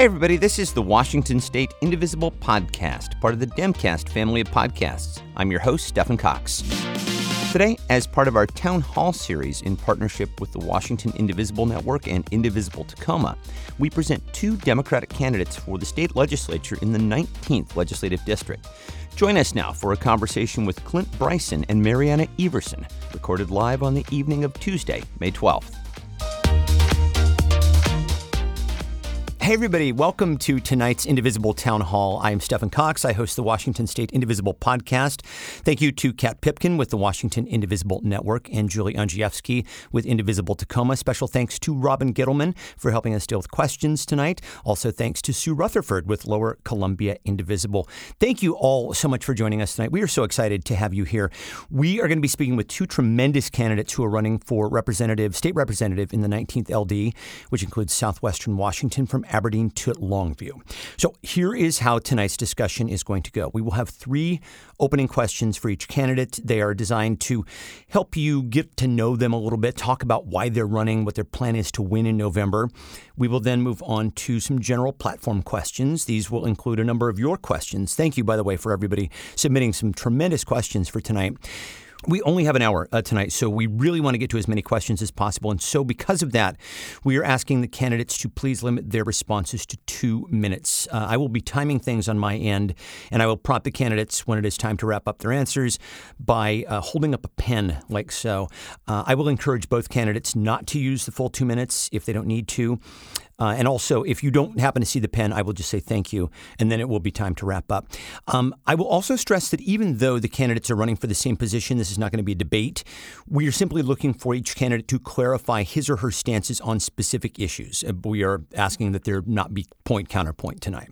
Hey, everybody, this is the Washington State Indivisible Podcast, part of the Demcast family of podcasts. I'm your host, Stephen Cox. Today, as part of our Town Hall series in partnership with the Washington Indivisible Network and Indivisible Tacoma, we present two Democratic candidates for the state legislature in the 19th Legislative District. Join us now for a conversation with Clint Bryson and Marianna Everson, recorded live on the evening of Tuesday, May 12th. Hey, everybody, welcome to tonight's Indivisible Town Hall. I'm Stephen Cox. I host the Washington State Indivisible podcast. Thank you to Kat Pipkin with the Washington Indivisible Network and Julie Angievsky with Indivisible Tacoma. Special thanks to Robin Gittleman for helping us deal with questions tonight. Also, thanks to Sue Rutherford with Lower Columbia Indivisible. Thank you all so much for joining us tonight. We are so excited to have you here. We are going to be speaking with two tremendous candidates who are running for representative, state representative in the 19th LD, which includes Southwestern Washington from Aberdeen to Longview. So here is how tonight's discussion is going to go. We will have three opening questions for each candidate. They are designed to help you get to know them a little bit, talk about why they're running, what their plan is to win in November. We will then move on to some general platform questions. These will include a number of your questions. Thank you, by the way, for everybody submitting some tremendous questions for tonight. We only have an hour uh, tonight, so we really want to get to as many questions as possible. And so, because of that, we are asking the candidates to please limit their responses to two minutes. Uh, I will be timing things on my end, and I will prompt the candidates when it is time to wrap up their answers by uh, holding up a pen like so. Uh, I will encourage both candidates not to use the full two minutes if they don't need to. Uh, and also, if you don't happen to see the pen, I will just say thank you, and then it will be time to wrap up. Um, I will also stress that even though the candidates are running for the same position, this is not going to be a debate. We are simply looking for each candidate to clarify his or her stances on specific issues. Uh, we are asking that there not be point counterpoint tonight.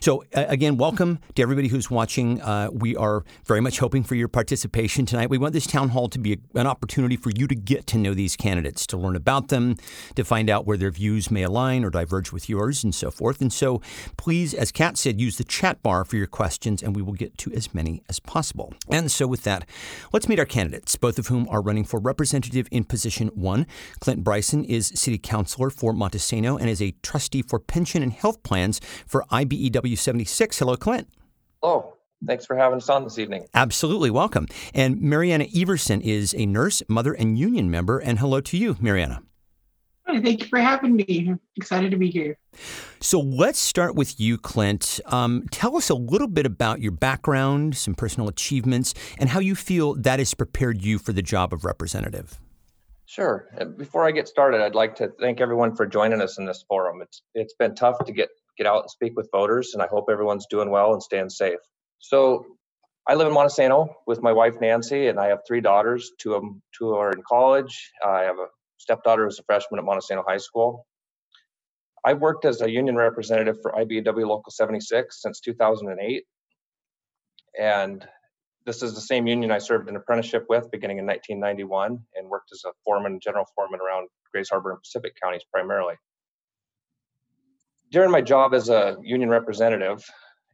So, uh, again, welcome to everybody who's watching. Uh, we are very much hoping for your participation tonight. We want this town hall to be a, an opportunity for you to get to know these candidates, to learn about them, to find out where their views may align or diverge with yours and so forth. And so please, as Kat said, use the chat bar for your questions and we will get to as many as possible. And so with that, let's meet our candidates, both of whom are running for representative in position one. Clint Bryson is city councilor for Montesano and is a trustee for pension and health plans for IBEW 76. Hello, Clint. Hello. Thanks for having us on this evening. Absolutely welcome. And Marianna Everson is a nurse, mother, and union member. And hello to you, Marianna. Hi, thank you for having me. I'm excited to be here. So let's start with you, Clint. Um, tell us a little bit about your background, some personal achievements, and how you feel that has prepared you for the job of representative. Sure. Before I get started, I'd like to thank everyone for joining us in this forum. It's it's been tough to get get out and speak with voters, and I hope everyone's doing well and staying safe. So, I live in Montesano with my wife Nancy, and I have three daughters. Two of them, two are in college. I have a stepdaughter was a freshman at Montesano High School. I've worked as a union representative for IBEW Local 76 since 2008. And this is the same union I served an apprenticeship with beginning in 1991 and worked as a foreman, general foreman around Grays Harbor and Pacific counties primarily. During my job as a union representative,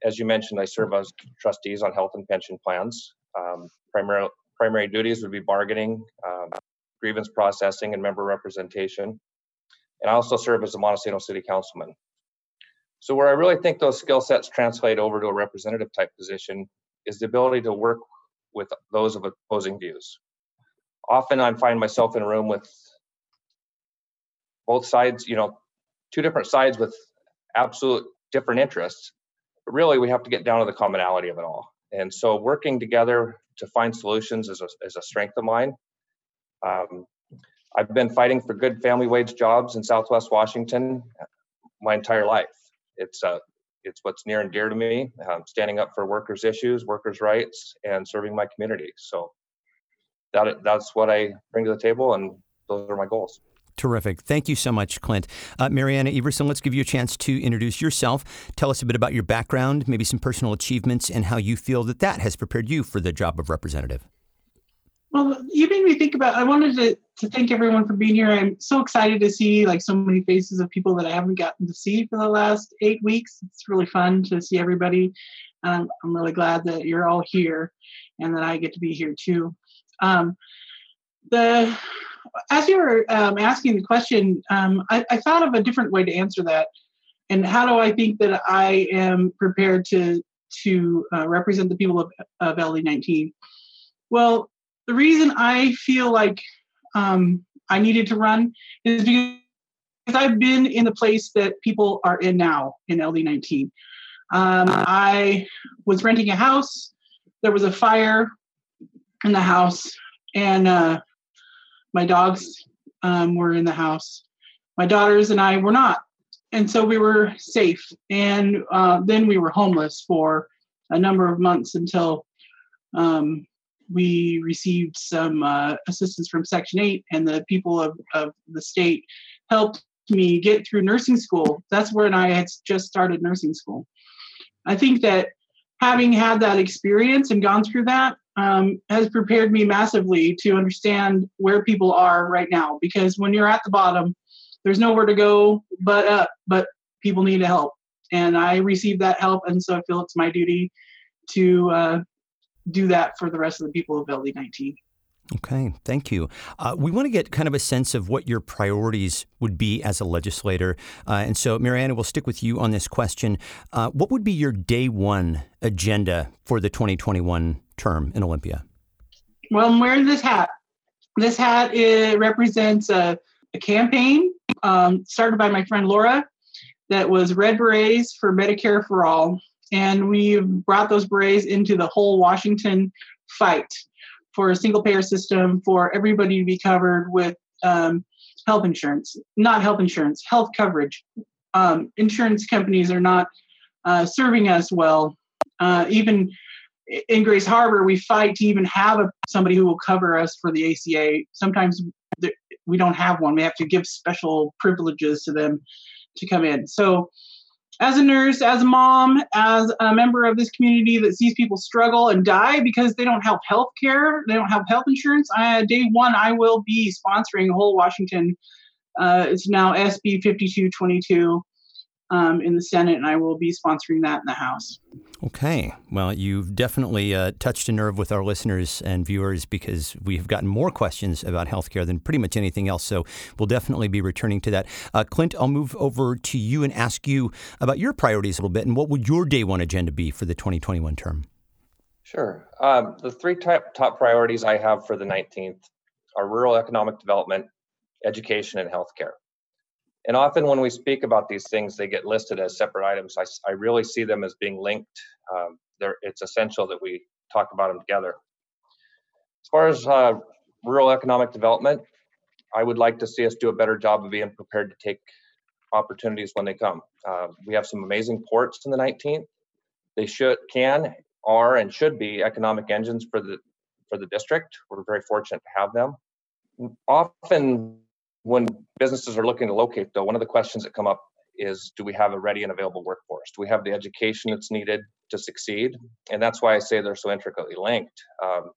as you mentioned, I serve as trustees on health and pension plans. Um, primary, primary duties would be bargaining, um, grievance processing, and member representation. And I also serve as a Montesano City Councilman. So, where I really think those skill sets translate over to a representative type position is the ability to work with those of opposing views. Often I find myself in a room with both sides, you know, two different sides with absolute different interests. But really, we have to get down to the commonality of it all. And so, working together to find solutions is a, is a strength of mine. Um, I've been fighting for good family wage jobs in Southwest Washington my entire life. It's uh, it's what's near and dear to me. Um, standing up for workers' issues, workers' rights, and serving my community. So that that's what I bring to the table, and those are my goals. Terrific. Thank you so much, Clint. Uh, Marianna Everson, let's give you a chance to introduce yourself. Tell us a bit about your background, maybe some personal achievements, and how you feel that that has prepared you for the job of representative. Well, you made me think about. I wanted to to thank everyone for being here. I'm so excited to see like so many faces of people that I haven't gotten to see for the last eight weeks. It's really fun to see everybody. Um, I'm really glad that you're all here, and that I get to be here too. Um, the as you were um, asking the question, um, I, I, thought of a different way to answer that, and how do I think that I am prepared to to uh, represent the people of, of LD19? Well, the reason I feel like um, I needed to run is because I've been in the place that people are in now in LD19. Um, I was renting a house. There was a fire in the house, and uh, my dogs um, were in the house. My daughters and I were not and so we were safe. And uh, then we were homeless for a number of months until um, we received some uh, assistance from Section 8, and the people of, of the state helped me get through nursing school. That's when I had just started nursing school. I think that having had that experience and gone through that um, has prepared me massively to understand where people are right now. Because when you're at the bottom, there's nowhere to go but up, but people need help. And I received that help. And so I feel it's my duty to uh, do that for the rest of the people of LD 19. Okay, thank you. Uh, we want to get kind of a sense of what your priorities would be as a legislator. Uh, and so, Marianna, we'll stick with you on this question. Uh, what would be your day one agenda for the 2021 term in Olympia? Well, I'm wearing this hat. This hat it represents a, a campaign um, started by my friend Laura that was Red Berets for Medicare for All. And we've brought those berets into the whole Washington fight for a single payer system for everybody to be covered with um, health insurance, not health insurance, health coverage. Um, insurance companies are not uh, serving us well. Uh, even in Grays Harbor, we fight to even have a, somebody who will cover us for the ACA. Sometimes we don't have one. We have to give special privileges to them to come in. So, as a nurse, as a mom, as a member of this community that sees people struggle and die because they don't have health care, they don't have health insurance, I, day one, I will be sponsoring whole Washington. Uh, it's now SB 5222 um, in the Senate, and I will be sponsoring that in the House. Okay. Well, you've definitely uh, touched a nerve with our listeners and viewers because we have gotten more questions about healthcare than pretty much anything else. So we'll definitely be returning to that. Uh, Clint, I'll move over to you and ask you about your priorities a little bit and what would your day one agenda be for the 2021 term? Sure. Um, the three top, top priorities I have for the 19th are rural economic development, education, and healthcare. And often when we speak about these things, they get listed as separate items. I, I really see them as being linked. Um, it's essential that we talk about them together. As far as uh, rural economic development, I would like to see us do a better job of being prepared to take opportunities when they come. Uh, we have some amazing ports in the 19th. They should, can, are, and should be economic engines for the for the district. We're very fortunate to have them. Often when businesses are looking to locate, though, one of the questions that come up is do we have a ready and available workforce? Do we have the education that's needed to succeed? And that's why I say they're so intricately linked. Um,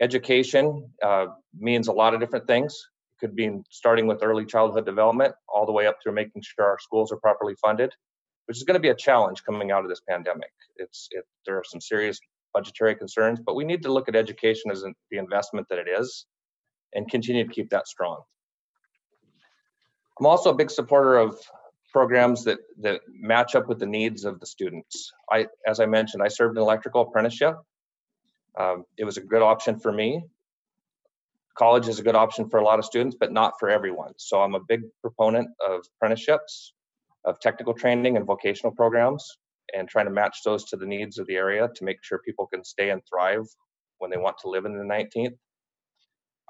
education uh, means a lot of different things. It could be starting with early childhood development all the way up through making sure our schools are properly funded, which is going to be a challenge coming out of this pandemic. It's it, there are some serious budgetary concerns, but we need to look at education as the investment that it is and continue to keep that strong. I'm also a big supporter of programs that that match up with the needs of the students. I, as I mentioned, I served an electrical apprenticeship. Um, it was a good option for me. College is a good option for a lot of students, but not for everyone. So I'm a big proponent of apprenticeships, of technical training and vocational programs, and trying to match those to the needs of the area to make sure people can stay and thrive when they want to live in the 19th.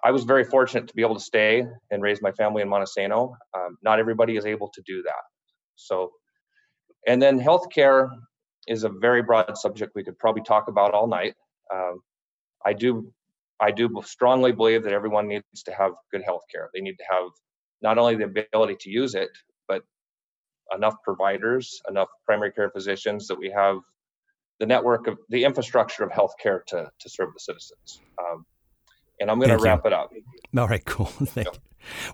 I was very fortunate to be able to stay and raise my family in Montesano. Um, not everybody is able to do that. So, and then healthcare is a very broad subject we could probably talk about all night. Um, I do, I do strongly believe that everyone needs to have good healthcare. They need to have not only the ability to use it, but enough providers, enough primary care physicians that we have the network of the infrastructure of healthcare to to serve the citizens. Um, and I'm going to wrap you. it up. All right, cool. Thank you.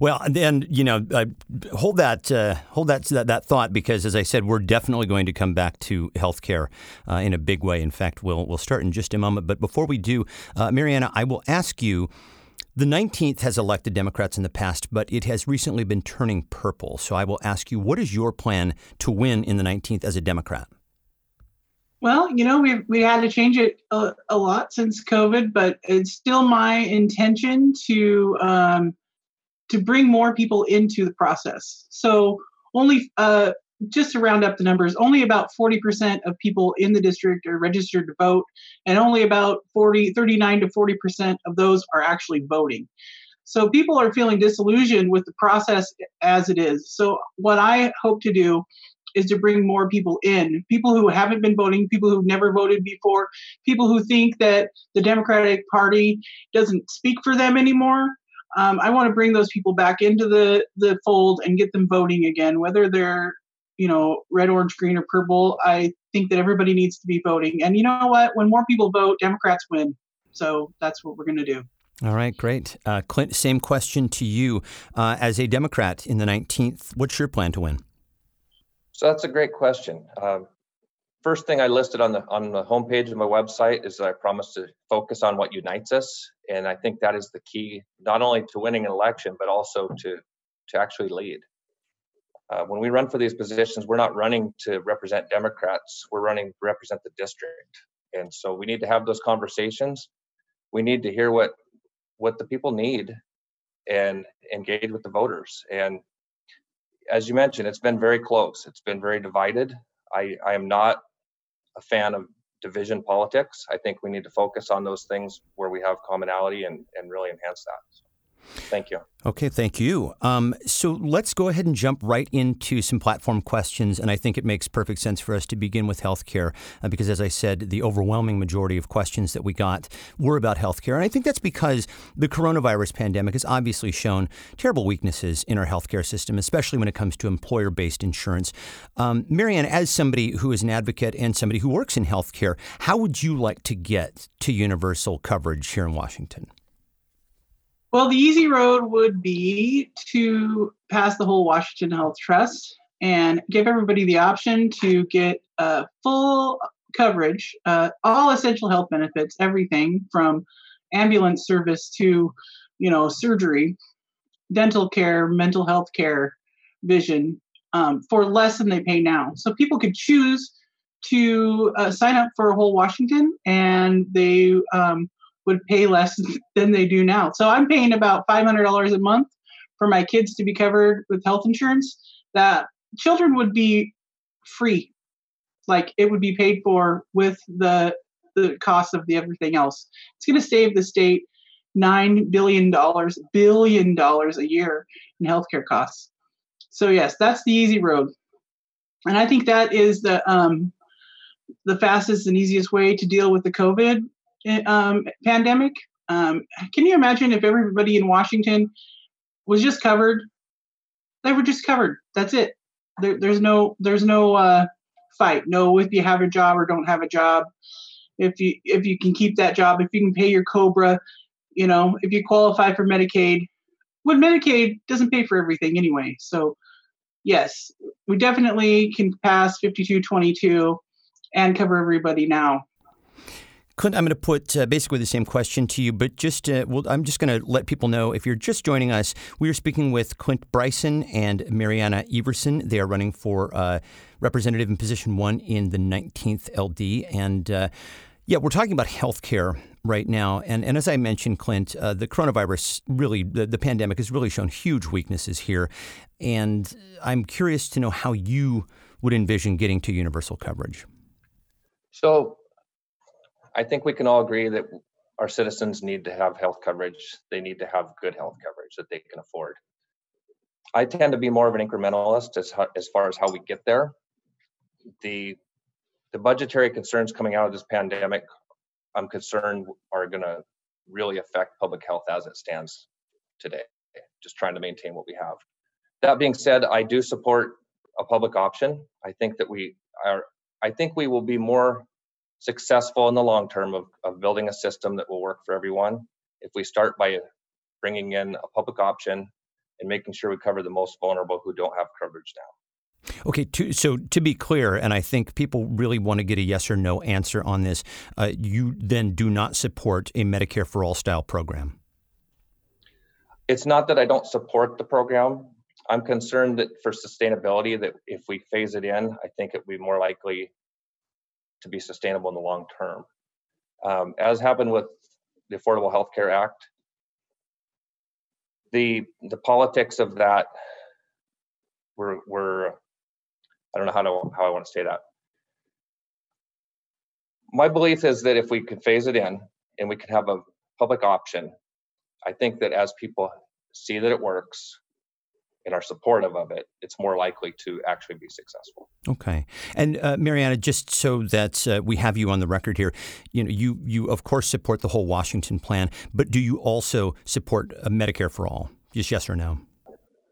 Well, then you know, uh, hold that, uh, hold that, that, that thought because, as I said, we're definitely going to come back to healthcare uh, in a big way. In fact, we'll we'll start in just a moment. But before we do, uh, Marianna, I will ask you. The 19th has elected Democrats in the past, but it has recently been turning purple. So I will ask you, what is your plan to win in the 19th as a Democrat? Well, you know, we've we had to change it a, a, lot since COVID, but it's still my intention to um, to bring more people into the process. So only uh, just to round up the numbers, only about 40% of people in the district are registered to vote, and only about 40, 39 to 40% of those are actually voting. So people are feeling disillusioned with the process as it is. So what I hope to do is to bring more people in people who haven't been voting people who've never voted before people who think that the democratic party doesn't speak for them anymore um, i want to bring those people back into the the fold and get them voting again whether they're you know, red, orange, green, or purple. I think that everybody needs to be voting. And you know what? When more people vote, Democrats win. So that's what we're going to do. All right, great. Uh, Clint, same question to you. Uh, as a Democrat in the 19th, what's your plan to win? So that's a great question. Um, first thing I listed on the on the homepage of my website is that I promise to focus on what unites us, and I think that is the key, not only to winning an election, but also to to actually lead uh, when we run for these positions, we're not running to represent Democrats. We're running to represent the district, and so we need to have those conversations. We need to hear what what the people need and engage with the voters. And as you mentioned, it's been very close. It's been very divided. I, I am not a fan of division politics. I think we need to focus on those things where we have commonality and, and really enhance that. Thank you. Okay, thank you. Um, so let's go ahead and jump right into some platform questions. And I think it makes perfect sense for us to begin with healthcare uh, because, as I said, the overwhelming majority of questions that we got were about healthcare. And I think that's because the coronavirus pandemic has obviously shown terrible weaknesses in our healthcare system, especially when it comes to employer based insurance. Um, Marianne, as somebody who is an advocate and somebody who works in healthcare, how would you like to get to universal coverage here in Washington? Well, the easy road would be to pass the whole Washington Health Trust and give everybody the option to get uh, full coverage, uh, all essential health benefits, everything from ambulance service to, you know, surgery, dental care, mental health care, vision, um, for less than they pay now. So people could choose to uh, sign up for a whole Washington, and they um, would pay less than they do now. So I'm paying about $500 a month for my kids to be covered with health insurance. That children would be free, like it would be paid for with the the cost of the everything else. It's going to save the state nine billion dollars billion dollars a year in healthcare costs. So yes, that's the easy road, and I think that is the um, the fastest and easiest way to deal with the COVID um, pandemic. Um, can you imagine if everybody in Washington was just covered? They were just covered. That's it. There, there's no there's no uh, fight. No, if you have a job or don't have a job, if you if you can keep that job, if you can pay your Cobra, you know, if you qualify for Medicaid. When Medicaid doesn't pay for everything anyway. So yes, we definitely can pass 5222 and cover everybody now. Clint, I'm going to put uh, basically the same question to you, but just uh, well, I'm just going to let people know if you're just joining us, we are speaking with Clint Bryson and Marianna Everson. They are running for uh, representative in position one in the 19th LD, and uh, yeah, we're talking about healthcare right now. And, and as I mentioned, Clint, uh, the coronavirus really, the, the pandemic has really shown huge weaknesses here. And I'm curious to know how you would envision getting to universal coverage. So I think we can all agree that our citizens need to have health coverage. They need to have good health coverage that they can afford. I tend to be more of an incrementalist as, as far as how we get there. The the budgetary concerns coming out of this pandemic, I'm concerned are going to really affect public health as it stands today. Just trying to maintain what we have. That being said, I do support a public option. I think that we are. I think we will be more successful in the long term of, of building a system that will work for everyone if we start by bringing in a public option and making sure we cover the most vulnerable who don't have coverage now. Okay, to, so to be clear, and I think people really want to get a yes or no answer on this, uh, you then do not support a Medicare for All style program? it's not that I don't support the program. I'm concerned that for sustainability, that if we phase it in, I think it would be more likely to be sustainable in the long term. Um, as happened with the Affordable Health Care Act, the the politics of that were were I don't know how to how I want to say that. My belief is that if we could phase it in and we could have a public option, I think that as people see that it works, and are supportive of it, it's more likely to actually be successful. Okay, and uh, Marianna, just so that uh, we have you on the record here, you know, you you of course support the whole Washington plan, but do you also support uh, Medicare for all? Just yes or no?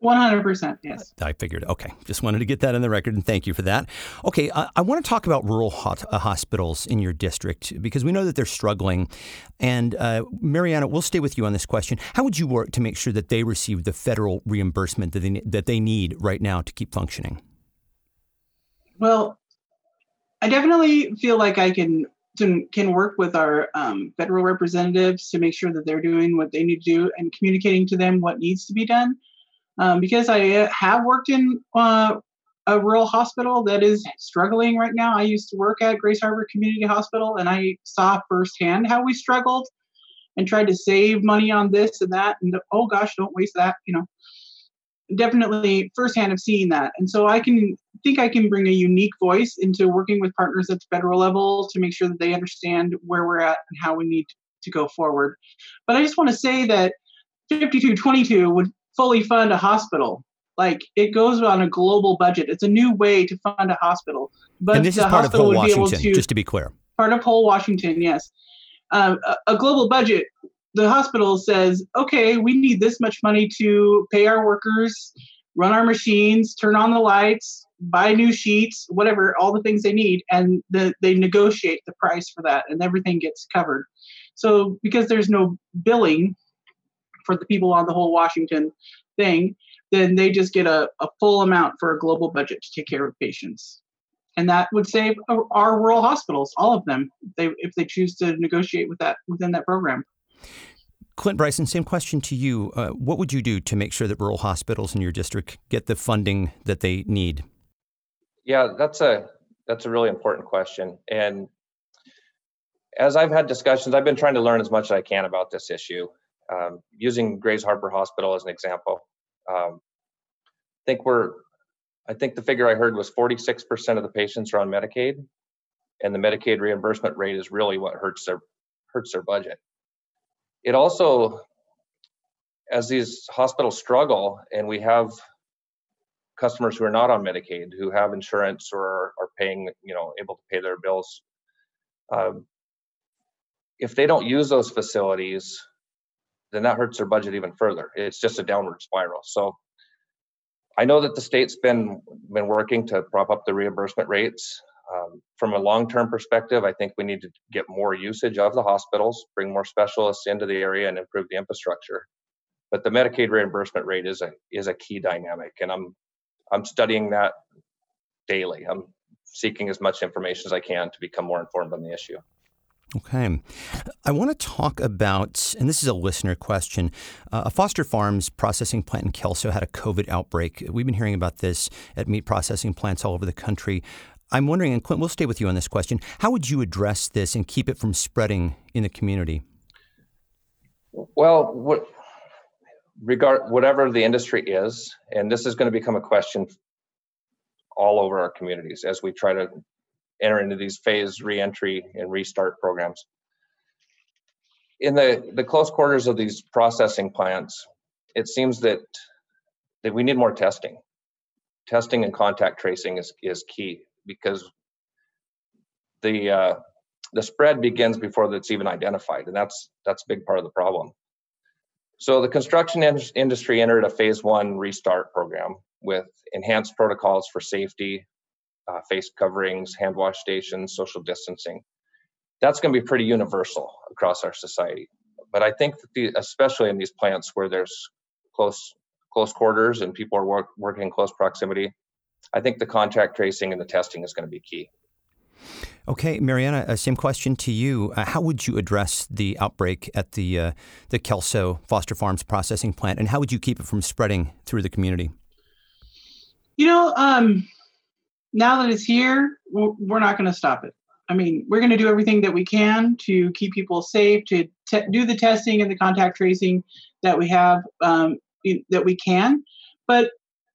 100%, yes. I figured. Okay. Just wanted to get that on the record and thank you for that. Okay. I, I want to talk about rural hot, uh, hospitals in your district because we know that they're struggling. And uh, Marianna, we'll stay with you on this question. How would you work to make sure that they receive the federal reimbursement that they, that they need right now to keep functioning? Well, I definitely feel like I can can work with our um, federal representatives to make sure that they're doing what they need to do and communicating to them what needs to be done um, because I uh, have worked in uh, a rural hospital that is struggling right now. I used to work at Grays Harbor Community Hospital, and I saw firsthand how we struggled and tried to save money on this and that. And oh gosh, don't waste that. You know, definitely firsthand of seeing that, and so I can think I can bring a unique voice into working with partners at the federal level to make sure that they understand where we're at and how we need to go forward. But I just want to say that 5222 would fully fund a hospital. Like it goes on a global budget. It's a new way to fund a hospital. But and this is part of whole Washington, to, just to be clear. Part of whole Washington, yes. Um, a, a global budget. The hospital says, okay, we need this much money to pay our workers, run our machines, turn on the lights, buy new sheets, whatever, all the things they need, and the, they negotiate the price for that, and everything gets covered. So because there's no billing for the people on the whole Washington thing, then they just get a, a full amount for a global budget to take care of patients. And that would save our rural hospitals, all of them, if they, if they choose to negotiate with that within that program. Clint Bryson, same question to you. Uh, what would you do to make sure that rural hospitals in your district get the funding that they need? Yeah, that's a that's a really important question. And as I've had discussions, I've been trying to learn as much as I can about this issue um, using Grays Harbor Hospital as an example, um, I think we're, I think the figure I heard was 46% of the patients are on Medicaid, and the Medicaid reimbursement rate is really what hurts their hurts their budget. It also, as these hospitals struggle, and we have customers who are not on Medicaid who have insurance or are paying, you know, able to pay their bills. Um, if they don't use those facilities, then that hurts their budget even further. It's just a downward spiral. So I know that the state's been been working to prop up the reimbursement rates. Um, from a long-term perspective, I think we need to get more usage of the hospitals, bring more specialists into the area, and improve the infrastructure. But the Medicaid reimbursement rate is a is a key dynamic, and I'm I'm studying that daily. I'm seeking as much information as I can to become more informed on the issue. Okay. I want to talk about, and this is a listener question. Uh, a Foster Farms processing plant in Kelso had a COVID outbreak. We've been hearing about this at meat processing plants all over the country. I'm wondering, and Clint, we'll stay with you on this question. How would you address this and keep it from spreading in the community? Well, what, regard whatever the industry is, and this is going to become a question all over our communities as we try to enter into these phase reentry and restart programs. In the, the close quarters of these processing plants, it seems that, that we need more testing. Testing and contact tracing is, is key because the uh, the spread begins before it's even identified, and that's that's a big part of the problem. So the construction in- industry entered a phase one restart program with enhanced protocols for safety, uh, face coverings, hand wash stations, social distancing. That's going to be pretty universal across our society. But I think that the, especially in these plants where there's close close quarters and people are work, working in close proximity, I think the contact tracing and the testing is going to be key. Okay, Marianna, uh, same question to you. Uh, how would you address the outbreak at the uh, the Kelso Foster Farms processing plant, and how would you keep it from spreading through the community? You know, um, now that it's here, we're not going to stop it. I mean, we're going to do everything that we can to keep people safe, to te- do the testing and the contact tracing that we have um, that we can. But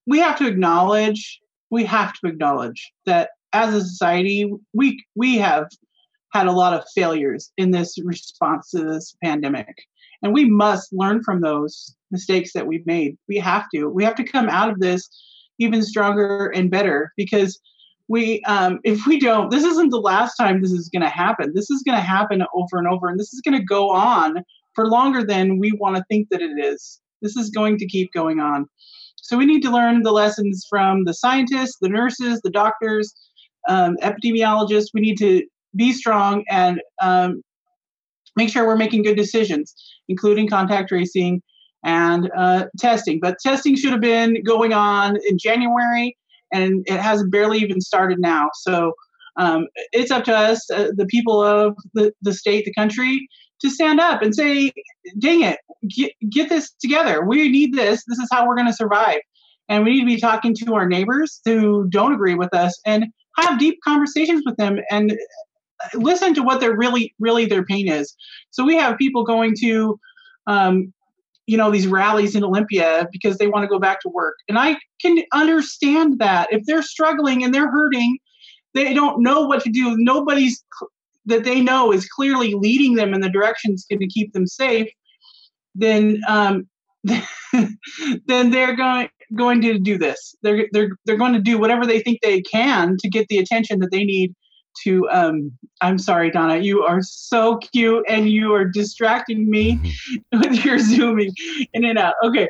we have to acknowledge, we have to acknowledge that as a society, we we have had a lot of failures in this response to this pandemic, and we must learn from those mistakes that we've made. We have to. We have to come out of this even stronger and better because we um, if we don't this isn't the last time this is going to happen. This is going to happen over and over and this is going to go on for longer than we want to think that it is. This is going to keep going on. So we need to learn the lessons from the scientists the nurses the doctors um, epidemiologists. We need to be strong and um, make sure we're making good decisions including contact tracing and uh, testing but testing should have been going on in january and it has barely even started now. So um, it's up to us, uh, the people of the, the state, the country, to stand up and say, dang it, get, get this together. We need this. This is how we're going to survive. And we need to be talking to our neighbors who don't agree with us and have deep conversations with them and listen to what their really, really their pain is. So we have people going to um, you know these rallies in Olympia because they want to go back to work. And I can understand that if they're struggling and they're hurting, they don't know what to do. Nobody's that they know is clearly leading them in the directions going to keep them safe. Then um, then they're going going to do this. They're they're they're going to do whatever they think they can to get the attention that they need to um i'm sorry donna you are so cute and you are distracting me mm-hmm. with your zooming in and out okay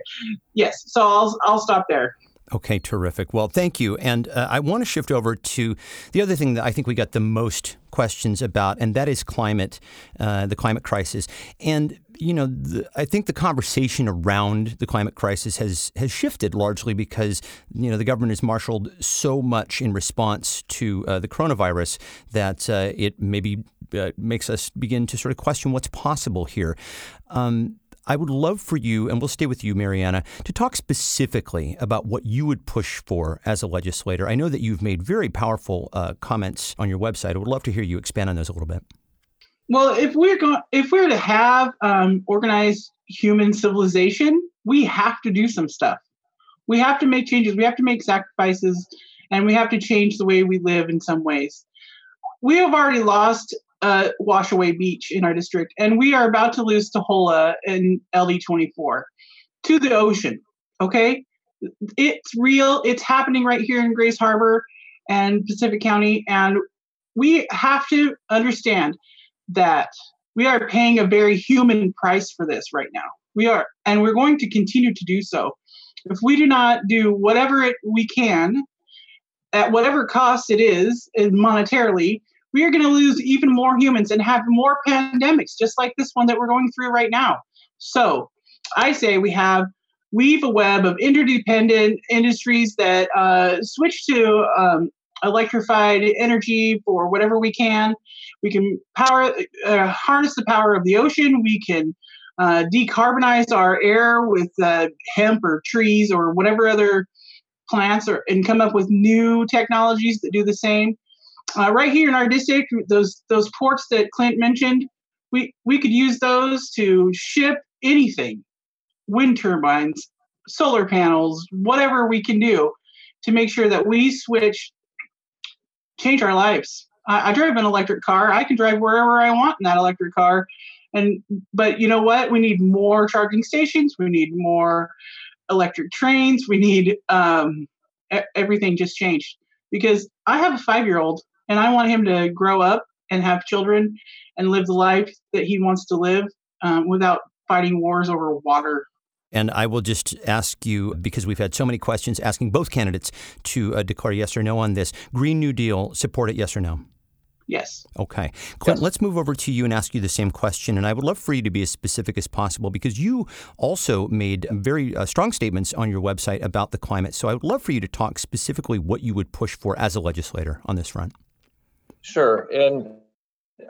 yes so i'll i'll stop there Okay, terrific. Well, thank you. And uh, I want to shift over to the other thing that I think we got the most questions about, and that is climate, uh, the climate crisis. And you know, the, I think the conversation around the climate crisis has has shifted largely because you know the government has marshaled so much in response to uh, the coronavirus that uh, it maybe uh, makes us begin to sort of question what's possible here. Um, I would love for you, and we'll stay with you, Marianna, to talk specifically about what you would push for as a legislator. I know that you've made very powerful uh, comments on your website. I would love to hear you expand on those a little bit. Well, if we're going, if we're to have um, organized human civilization, we have to do some stuff. We have to make changes. We have to make sacrifices, and we have to change the way we live in some ways. We have already lost uh, Washaway Beach in our district, and we are about to lose Taholah in LD24 to the ocean. Okay, it's real. It's happening right here in Grays Harbor and Pacific County, and we have to understand that we are paying a very human price for this right now. We are, and we're going to continue to do so. If we do not do whatever it, we can, at whatever cost it is, monetarily, we are going to lose even more humans and have more pandemics, just like this one that we're going through right now. So I say we have weave a web of interdependent industries that uh, switch to um, electrified energy for whatever we can. We can power uh, harness the power of the ocean. We can uh, decarbonize our air with uh, hemp or trees or whatever other plants, or and come up with new technologies that do the same uh, right here in our district, those those ports that Clint mentioned, we we could use those to ship anything, wind turbines, solar panels, whatever we can do to make sure that we switch, change our lives. I, I drive an electric car. I can drive wherever I want in that electric car, and but you know what? We need more charging stations. We need more electric trains. We need um, everything just changed because I have a five year old and I want him to grow up and have children and live the life that he wants to live um, without fighting wars over water. And I will just ask you, because we've had so many questions asking both candidates to uh, declare yes or no on this Green New Deal, support it, yes or no? Yes. Okay. Clint, yes. let's move over to you and ask you the same question. And I would love for you to be as specific as possible because you also made very uh, strong statements on your website about the climate. So I would love for you to talk specifically what you would push for as a legislator on this front. Sure, and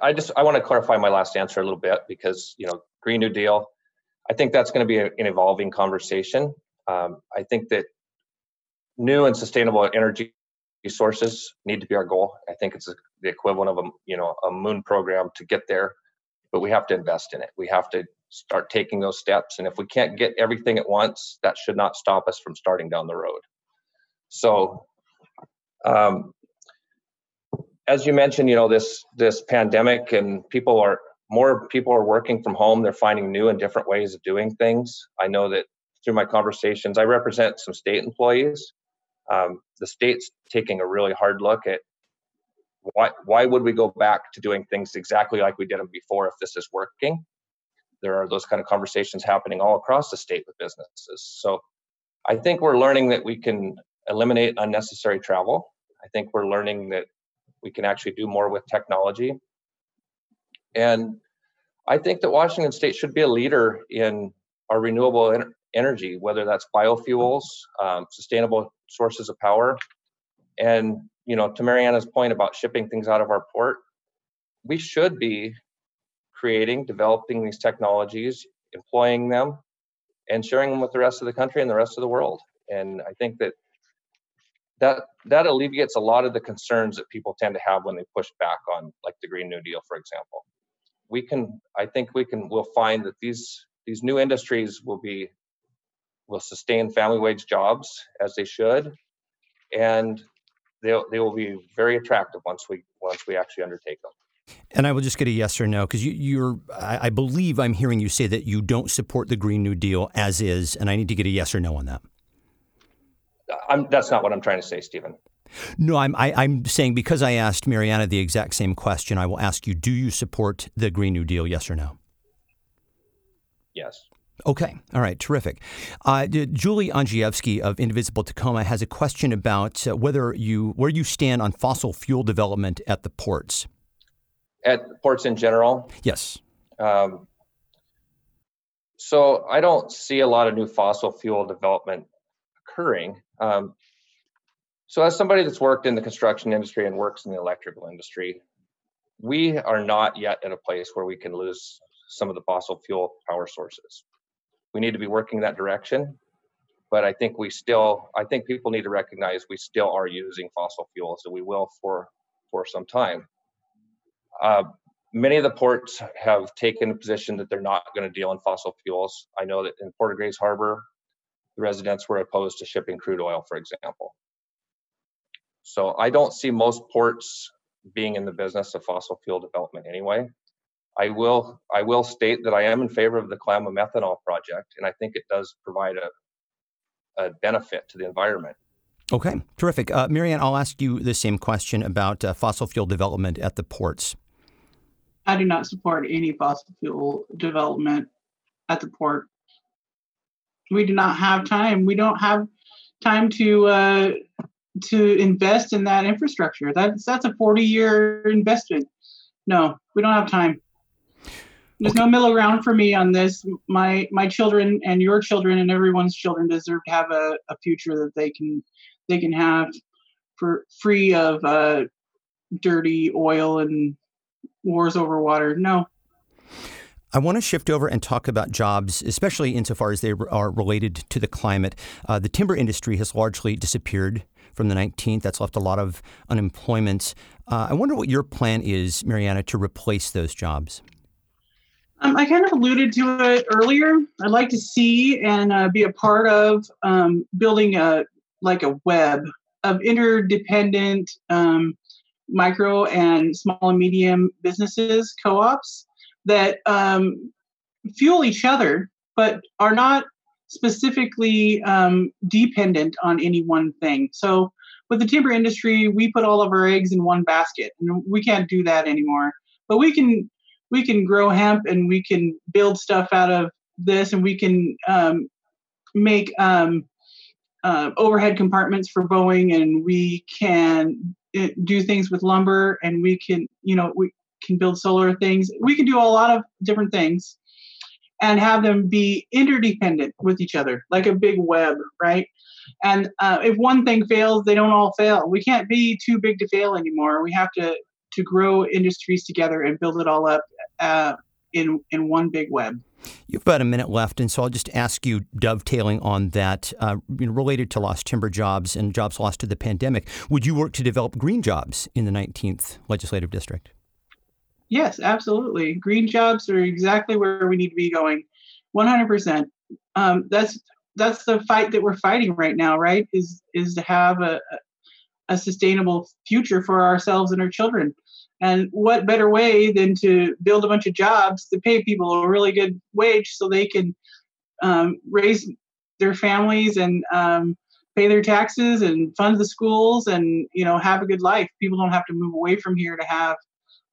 I just I want to clarify my last answer a little bit because you know Green New Deal, I think that's going to be a, an evolving conversation. Um, I think that new and sustainable energy sources need to be our goal. I think it's the equivalent of a you know a moon program to get there, but we have to invest in it. We have to start taking those steps, and if we can't get everything at once, that should not stop us from starting down the road. So, um, as you mentioned, you know this this pandemic and people are more people are working from home. They're finding new and different ways of doing things. I know that through my conversations, I represent some state employees. Um, the state's taking a really hard look at why why would we go back to doing things exactly like we did them before if this is working. There are those kind of conversations happening all across the state with businesses. So I think we're learning that we can eliminate unnecessary travel. I think we're learning that we can actually do more with technology. And I think that Washington State should be a leader in our renewable en- energy, whether that's biofuels, um, sustainable sources of power, and you know, to Marianna's point about shipping things out of our port, we should be creating, developing these technologies, employing them, and sharing them with the rest of the country and the rest of the world. And I think that that that alleviates a lot of the concerns that people tend to have when they push back on like the green new deal for example we can i think we can we'll find that these these new industries will be will sustain family wage jobs as they should and they they will be very attractive once we once we actually undertake them and I will just get a yes or no because you, you're. I, I believe I'm hearing you say that you don't support the Green New Deal as is, and I need to get a yes or no on that. I'm, that's not what I'm trying to say, Stephen. No, I'm I, am i am saying because I asked Marianna the exact same question, I will ask you: Do you support the Green New Deal? Yes or no? Yes. Okay. All right. Terrific. Uh, Julie Angievsky of Indivisible Tacoma has a question about uh, whether you where you stand on fossil fuel development at the ports. At ports in general. Yes. Um, so I don't see a lot of new fossil fuel development occurring. Um, so, as somebody that's worked in the construction industry and works in the electrical industry, we are not yet at a place where we can lose some of the fossil fuel power sources. We need to be working that direction, but I think we still, I think people need to recognize we still are using fossil fuels, and we will for for some time. Uh, many of the ports have taken a position that they're not going to deal in fossil fuels. I know that in Port of Grays Harbor, the residents were opposed to shipping crude oil, for example. So I don't see most ports being in the business of fossil fuel development anyway. I will I will state that I am in favor of the Kalama methanol project, and I think it does provide a, a benefit to the environment. Okay, terrific. Uh, Marianne, I'll ask you the same question about uh, fossil fuel development at the ports. I do not support any fossil fuel development at the port we do not have time. We don't have time to uh, to invest in that infrastructure. That's that's a 40 year investment. No, we don't have time. There's okay. no middle ground for me on this. My my children and your children and everyone's children deserve to have a, a future that they can they can have for free of uh, dirty oil and wars over water. No, I want to shift over and talk about jobs, especially insofar as they are related to the climate. Uh, the timber industry has largely disappeared from the 19th. That's left a lot of unemployment. Uh, I wonder what your plan is, Marianna, to replace those jobs. Um, I kind of alluded to it earlier. I'd like to see and uh, be a part of um, building a like a web of interdependent um, micro and small and medium businesses, co-ops that um, fuel each other, but are not specifically um, dependent on any one thing. So with the timber industry, we put all of our eggs in one basket, and we can't do that anymore. But we can we can grow hemp, and we can build stuff out of this, and we can um, make um, uh, overhead compartments for Boeing, and we can uh, do things with lumber, and we can you know we can build solar things. We can do a lot of different things and have them be interdependent with each other, like a big web, right? And uh, if one thing fails, they don't all fail. We can't be too big to fail anymore. We have to to grow industries together and build it all up uh, in in one big web. You've about a minute left, and so I'll just ask you, dovetailing on that, uh, related to lost timber jobs and jobs lost to the pandemic, would you work to develop green jobs in the 19th legislative district? Yes, absolutely. Green jobs are exactly where we need to be going, 100%. Um, that's that's the fight that we're fighting right now, right? Is is to have a a sustainable future for ourselves and our children. And what better way than to build a bunch of jobs to pay people a really good wage so they can um, raise their families and um, pay their taxes and fund the schools and you know have a good life. People don't have to move away from here to have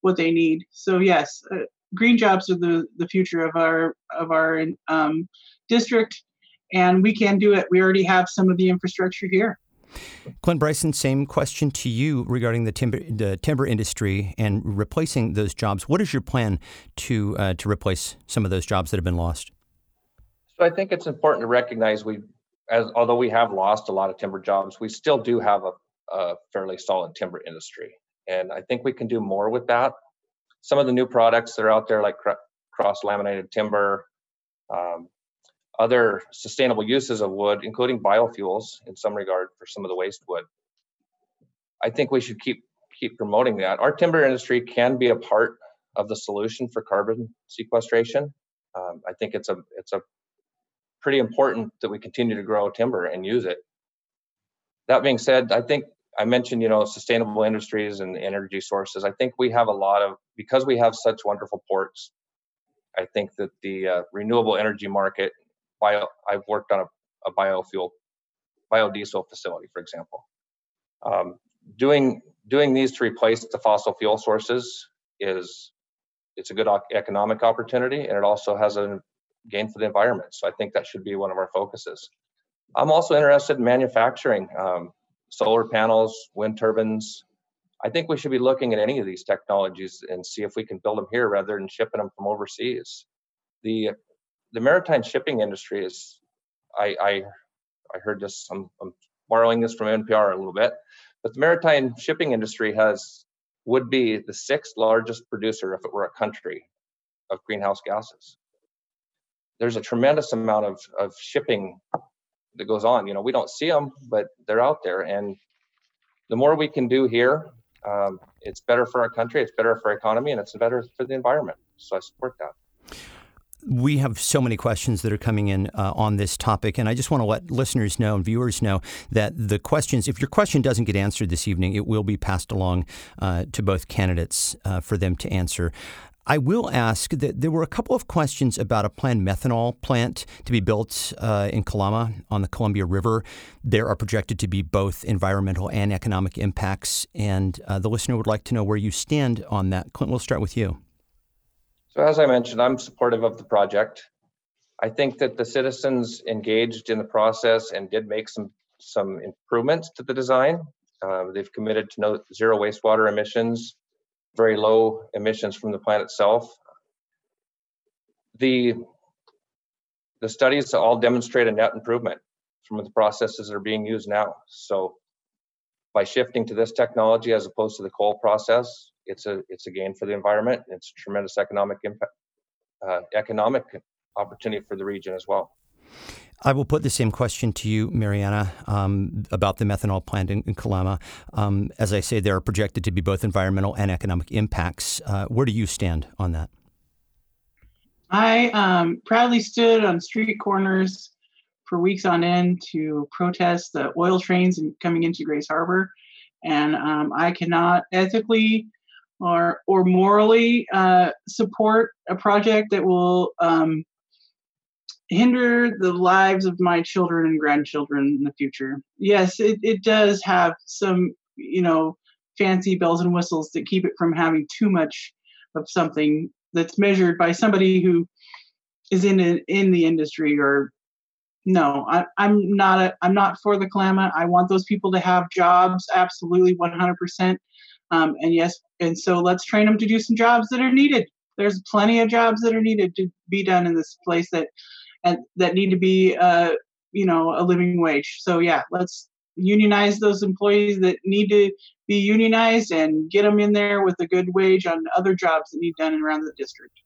what they need. So yes, uh, green jobs are the the future of our of our um, district, and we can do it. We already have some of the infrastructure here. Clint Bryson, same question to you regarding the timber the timber industry and replacing those jobs. What is your plan to uh, to replace some of those jobs that have been lost? So I think it's important to recognize we, as although we have lost a lot of timber jobs, we still do have a, a fairly solid timber industry, and I think we can do more with that. Some of the new products that are out there, like cross laminated timber, um, other sustainable uses of wood, including biofuels in some regard for some of the waste wood. I think we should keep keep promoting that. Our timber industry can be a part of the solution for carbon sequestration. Um, I think it's a it's a pretty important that we continue to grow timber and use it. That being said, I think I mentioned you know sustainable industries and energy sources. I think we have a lot of because we have such wonderful ports. I think that the uh, renewable energy market bio, I've worked on a, a biofuel, biodiesel facility, for example. Um, doing doing these to replace the fossil fuel sources is it's a good economic opportunity, and it also has a gain for the environment. So I think that should be one of our focuses. I'm also interested in manufacturing um, solar panels, wind turbines. I think we should be looking at any of these technologies and see if we can build them here rather than shipping them from overseas. The the maritime shipping industry is, I, I, I heard this, I'm, I'm borrowing this from NPR a little bit, but the maritime shipping industry has, would be the sixth largest producer if it were a country of greenhouse gases. There's a tremendous amount of, of shipping that goes on. You know, we don't see them, but they're out there. And the more we can do here, um, it's better for our country, it's better for our economy, and it's better for the environment. So I support that we have so many questions that are coming in uh, on this topic, and I just want to let listeners know and viewers know that the questions, if your question doesn't get answered this evening, it will be passed along uh, to both candidates uh, for them to answer. I will ask that there were a couple of questions about a planned methanol plant to be built uh, in Kalama on the Columbia River. There are projected to be both environmental and economic impacts, and uh, the listener would like to know where you stand on that. Clint, we'll start with you. So as I mentioned, I'm supportive of the project. I think that the citizens engaged in the process and did make some some improvements to the design. Uh, they've committed to no zero wastewater emissions, very low emissions from the plant itself. The the studies all demonstrate a net improvement from the processes that are being used now. So by shifting to this technology as opposed to the coal process, it's a it's a gain for the environment. It's a tremendous economic impact, uh, economic opportunity for the region as well. I will put the same question to you, Marianna, um, about the methanol plant in, in Kalama. Um, as I say, there are projected to be both environmental and economic impacts. Uh, where do you stand on that? I um, proudly stood on street corners for weeks on end to protest the oil trains coming into Grays Harbor. And um, I cannot ethically or or morally uh, support a project that will um, hinder the lives of my children and grandchildren in the future. Yes, it, it does have some, you know, fancy bells and whistles that keep it from having too much of something that's measured by somebody who is in a, in the industry or no I, i'm not a i'm not for the Kalama. i want those people to have jobs absolutely 100% um, and yes, and so let's train them to do some jobs that are needed. There's plenty of jobs that are needed to be done in this place that and that need to be uh, you know a living wage. So yeah, let's unionize those employees that need to be unionized and get them in there with a good wage on other jobs that need done around the district.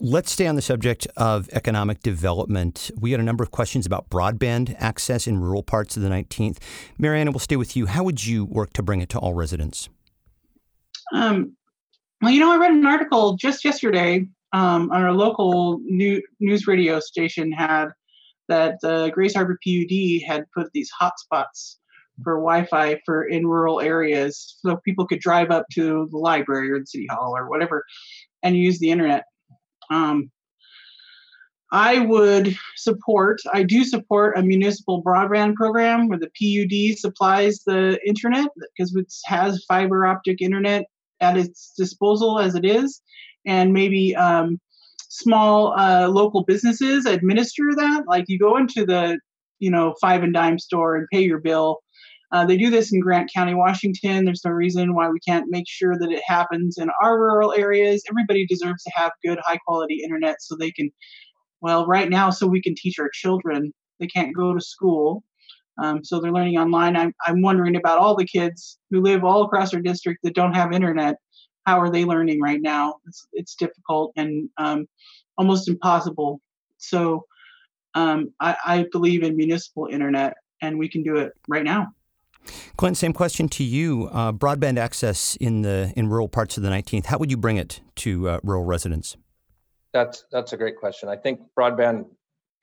Let's stay on the subject of economic development. We had a number of questions about broadband access in rural parts of the 19th. Marianna, we'll stay with you. How would you work to bring it to all residents? Um, well, you know, I read an article just yesterday um, on our local new, news radio station had that the Grays Harbor PUD had put these hotspots for Wi-Fi for in rural areas, so people could drive up to the library or the city hall or whatever and use the internet. Um, I would support, I do support a municipal broadband program where the PUD supplies the internet because it has fiber optic internet at its disposal as it is. And maybe um, small uh, local businesses administer that. Like you go into the, you know, five and dime store and pay your bill. Uh, they do this in Grant County, Washington. There's no reason why we can't make sure that it happens in our rural areas. Everybody deserves to have good, high quality internet so they can, well, right now, so we can teach our children. They can't go to school. Um, so they're learning online. I'm, I'm wondering about all the kids who live all across our district that don't have internet. How are they learning right now? It's, it's difficult and um, almost impossible. So um, I, I believe in municipal internet, and we can do it right now. Clint, same question to you. Uh, broadband access in the in rural parts of the 19th. How would you bring it to uh, rural residents? That's that's a great question. I think broadband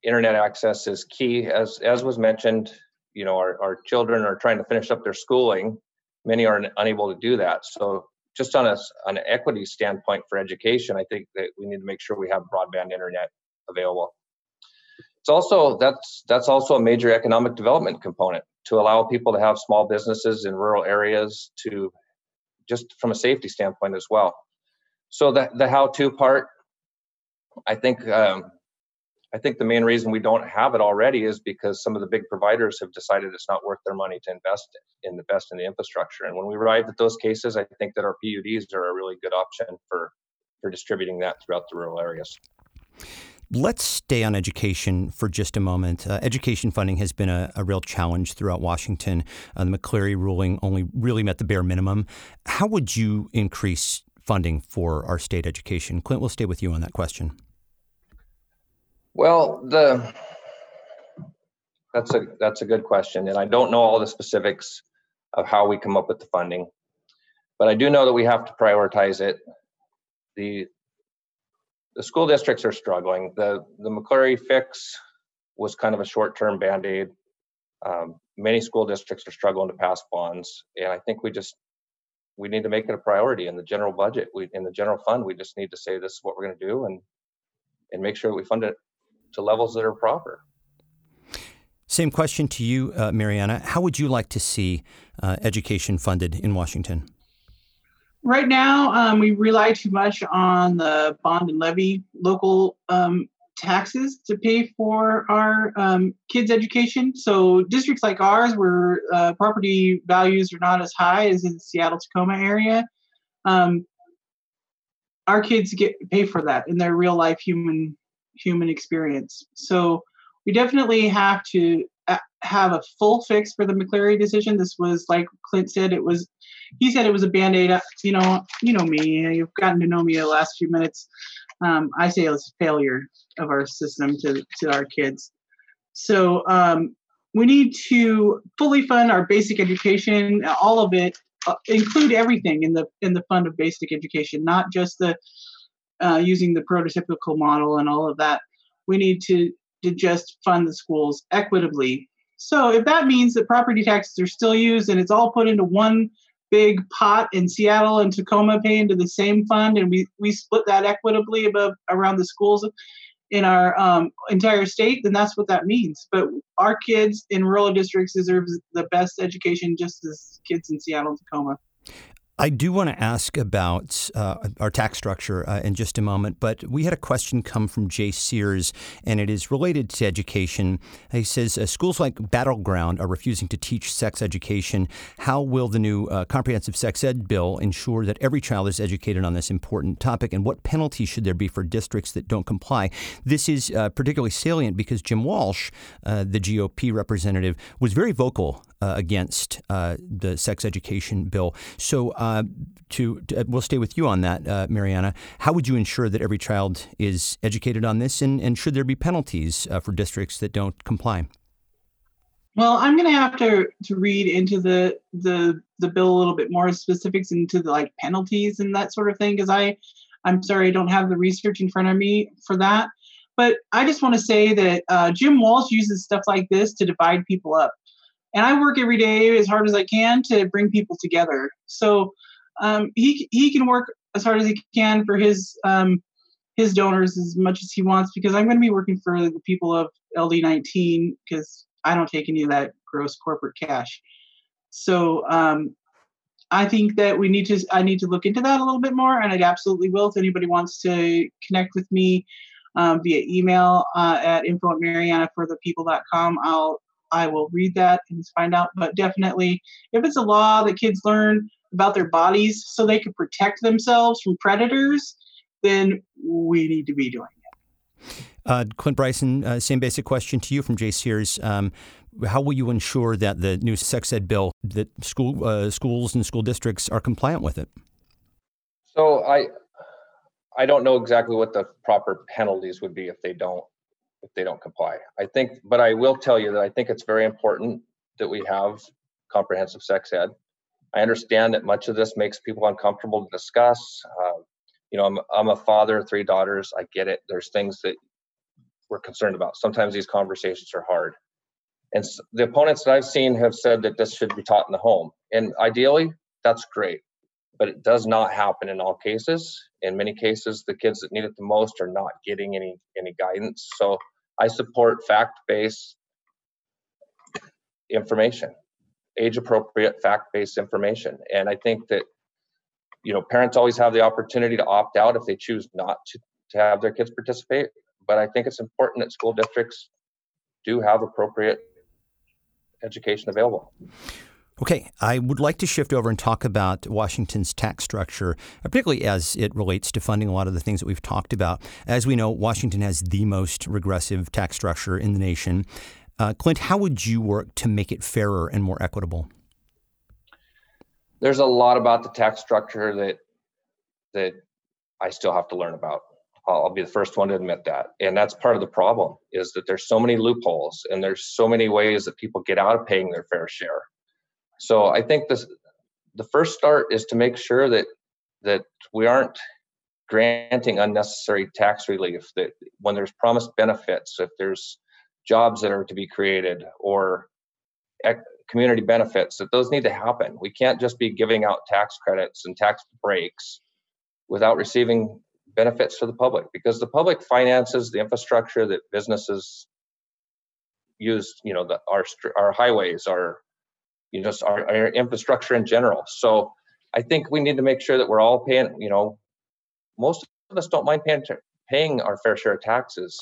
internet access is key. As as was mentioned, you know, our, our children are trying to finish up their schooling. Many are unable to do that. So just on a an equity standpoint for education, I think that we need to make sure we have broadband internet available. It's also that's that's also a major economic development component to allow people to have small businesses in rural areas to just from a safety standpoint as well. So the the how-to part, I think um, I think the main reason we don't have it already is because some of the big providers have decided it's not worth their money to invest in the best in the infrastructure. And when we arrive at those cases, I think that our PUDs are a really good option for for distributing that throughout the rural areas. Let's stay on education for just a moment. Uh, education funding has been a, a, real challenge throughout Washington. Uh, the McCleary ruling only really met the bare minimum. How would you increase funding for our state education? Clint, we'll stay with you on that question. Well, the that's a that's a good question, and I don't know all the specifics of how we come up with the funding, but I do know that we have to prioritize it. the The school districts are struggling. the The McCleary fix was kind of a short term band aid. Um, many school districts are struggling to pass bonds, and I think we just we need to make it a priority in the general budget. We in the general fund, we just need to say this is what we're going to do, and and make sure we fund it to levels that are proper. Same question to you, uh, Marianna. How would you like to see uh, education funded in Washington? Right now, um, we rely too much on the bond and levy local um, taxes to pay for our um, kids' education. So, districts like ours, where uh, property values are not as high as in the Seattle Tacoma area, um, our kids get pay for that in their real life human human experience. So we definitely have to uh, have a full fix for the McCleary decision. This was like Clint said, it was. He said it was a band aid. You know, you know me. You've gotten to know me the last few minutes. Um, I say it was a failure of our system to to our kids. So um, we need to fully fund our basic education, all of it, uh, include everything in the in the fund of basic education, not just the uh, using the prototypical model and all of that. We need to, to just fund the schools equitably. So if that means that property taxes are still used and it's all put into one big pot in Seattle and Tacoma pay into the same fund and we, we split that equitably above around the schools in our um, entire state, then that's what that means. But our kids in rural districts deserve the best education just as kids in Seattle and Tacoma. I do want to ask about uh, our tax structure uh, in just a moment, but we had a question come from Jay Sears, and it is related to education. He says uh, schools like Battle Ground are refusing to teach sex education. How will the new uh, comprehensive sex ed bill ensure that every child is educated on this important topic, and what penalties should there be for districts that don't comply? This is uh, particularly salient because Jim Walsh, uh, the GOP representative, was very vocal uh, against uh, the sex education bill. So, uh, to, to, we'll stay with you on that, uh, Marianna. How would you ensure that every child is educated on this, and, and should there be penalties uh, for districts that don't comply? Well, I'm going to have to to read into the the the bill a little bit more specifics into the like penalties and that sort of thing because I I'm sorry I don't have the research in front of me for that. But I just want to say that uh, Jim Walsh uses stuff like this to divide people up. And I work every day as hard as I can to bring people together. So um, he, he can work as hard as he can for his um, his donors as much as he wants because I'm going to be working for the people of LD19 because I don't take any of that gross corporate cash. So um, I think that we need to I need to look into that a little bit more, and I absolutely will. If anybody wants to connect with me um, via email uh, at info at mariannaforthepeople.com. I'll I will read that and find out. But definitely, if it's a law that kids learn about their bodies so they can protect themselves from predators, then we need to be doing it. Uh, Clint Bryson, uh, same basic question to you from Jay Sears. Um, how will you ensure that the new sex ed bill that school uh, schools and school districts are compliant with it? So I I don't know exactly what the proper penalties would be if they don't if they don't comply. I think, but I will tell you that I think it's very important that we have comprehensive sex ed. I understand that much of this makes people uncomfortable to discuss. Uh, you know, I'm, I'm a father, of three daughters. I get it. There's things that we're concerned about. Sometimes these conversations are hard. And the opponents that I've seen have said that this should be taught in the home. And ideally, that's great but it does not happen in all cases. In many cases, the kids that need it the most are not getting any any guidance. So I support fact-based information, age-appropriate fact-based information, and I think that you know parents always have the opportunity to opt out if they choose not to to have their kids participate. But I think it's important that school districts do have appropriate education available. Okay, I would like to shift over and talk about Washington's tax structure, particularly as it relates to funding a lot of the things that we've talked about. As we know, Washington has the most regressive tax structure in the nation. Uh, Clint, how would you work to make it fairer and more equitable? There's a lot about the tax structure that that I still have to learn about. I'll be the first one to admit that, and that's part of the problem. Is that there's so many loopholes and there's so many ways that people get out of paying their fair share so I think this the first start is to make sure that that we aren't granting unnecessary tax relief that when there's promised benefits if there's jobs that are to be created or community benefits that those need to happen. We can't just be giving out tax credits and tax breaks without receiving benefits to the public because the public finances the infrastructure that businesses use you know the, our our highways our you know, just our, our infrastructure in general. So I think we need to make sure that we're all paying, you know, most of us don't mind paying, paying our fair share of taxes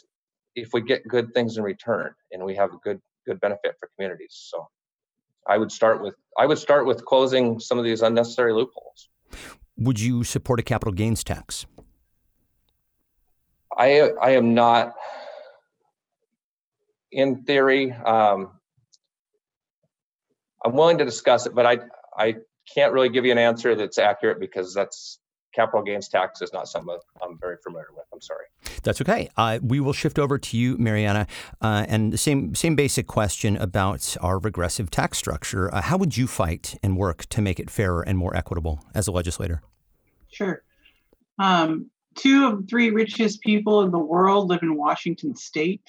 if we get good things in return and we have a good good benefit for communities. So I would start with I would start with closing some of these unnecessary loopholes. Would you support a capital gains tax? I I am not in theory. Um, I'm willing to discuss it, but I I can't really give you an answer that's accurate because that's capital gains tax is not something I'm very familiar with. I'm sorry. That's okay. Uh, we will shift over to you, Marianna, uh, and the same same basic question about our regressive tax structure. Uh, how would you fight and work to make it fairer and more equitable as a legislator? Sure. Um, two of the three richest people in the world live in Washington State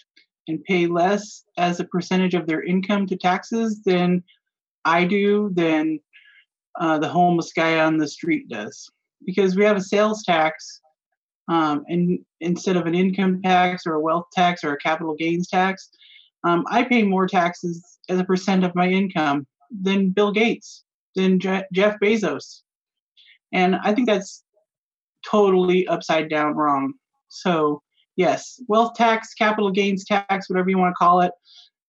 and pay less as a percentage of their income to taxes than I do than uh, the homeless guy on the street does, because we have a sales tax, um, and instead of an income tax or a wealth tax or a capital gains tax, um, I pay more taxes as a percent of my income than Bill Gates, than Je- Jeff Bezos, and I think that's totally upside down wrong. So yes, wealth tax, capital gains tax, whatever you want to call it,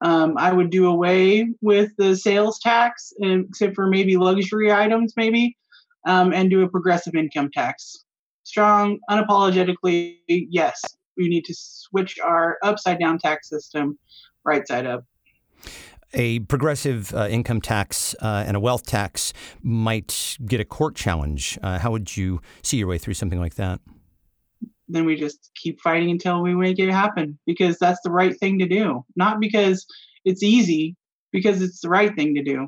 um, I would do away with the sales tax, except for maybe luxury items, maybe, um, and do a progressive income tax. Strong, unapologetically, yes, we need to switch our upside down tax system right side up. a progressive uh, income tax uh, and a wealth tax might get a court challenge. Uh, how would you see your way through something like that? Then we just keep fighting until we make it happen because that's the right thing to do. Not because it's easy, because it's the right thing to do.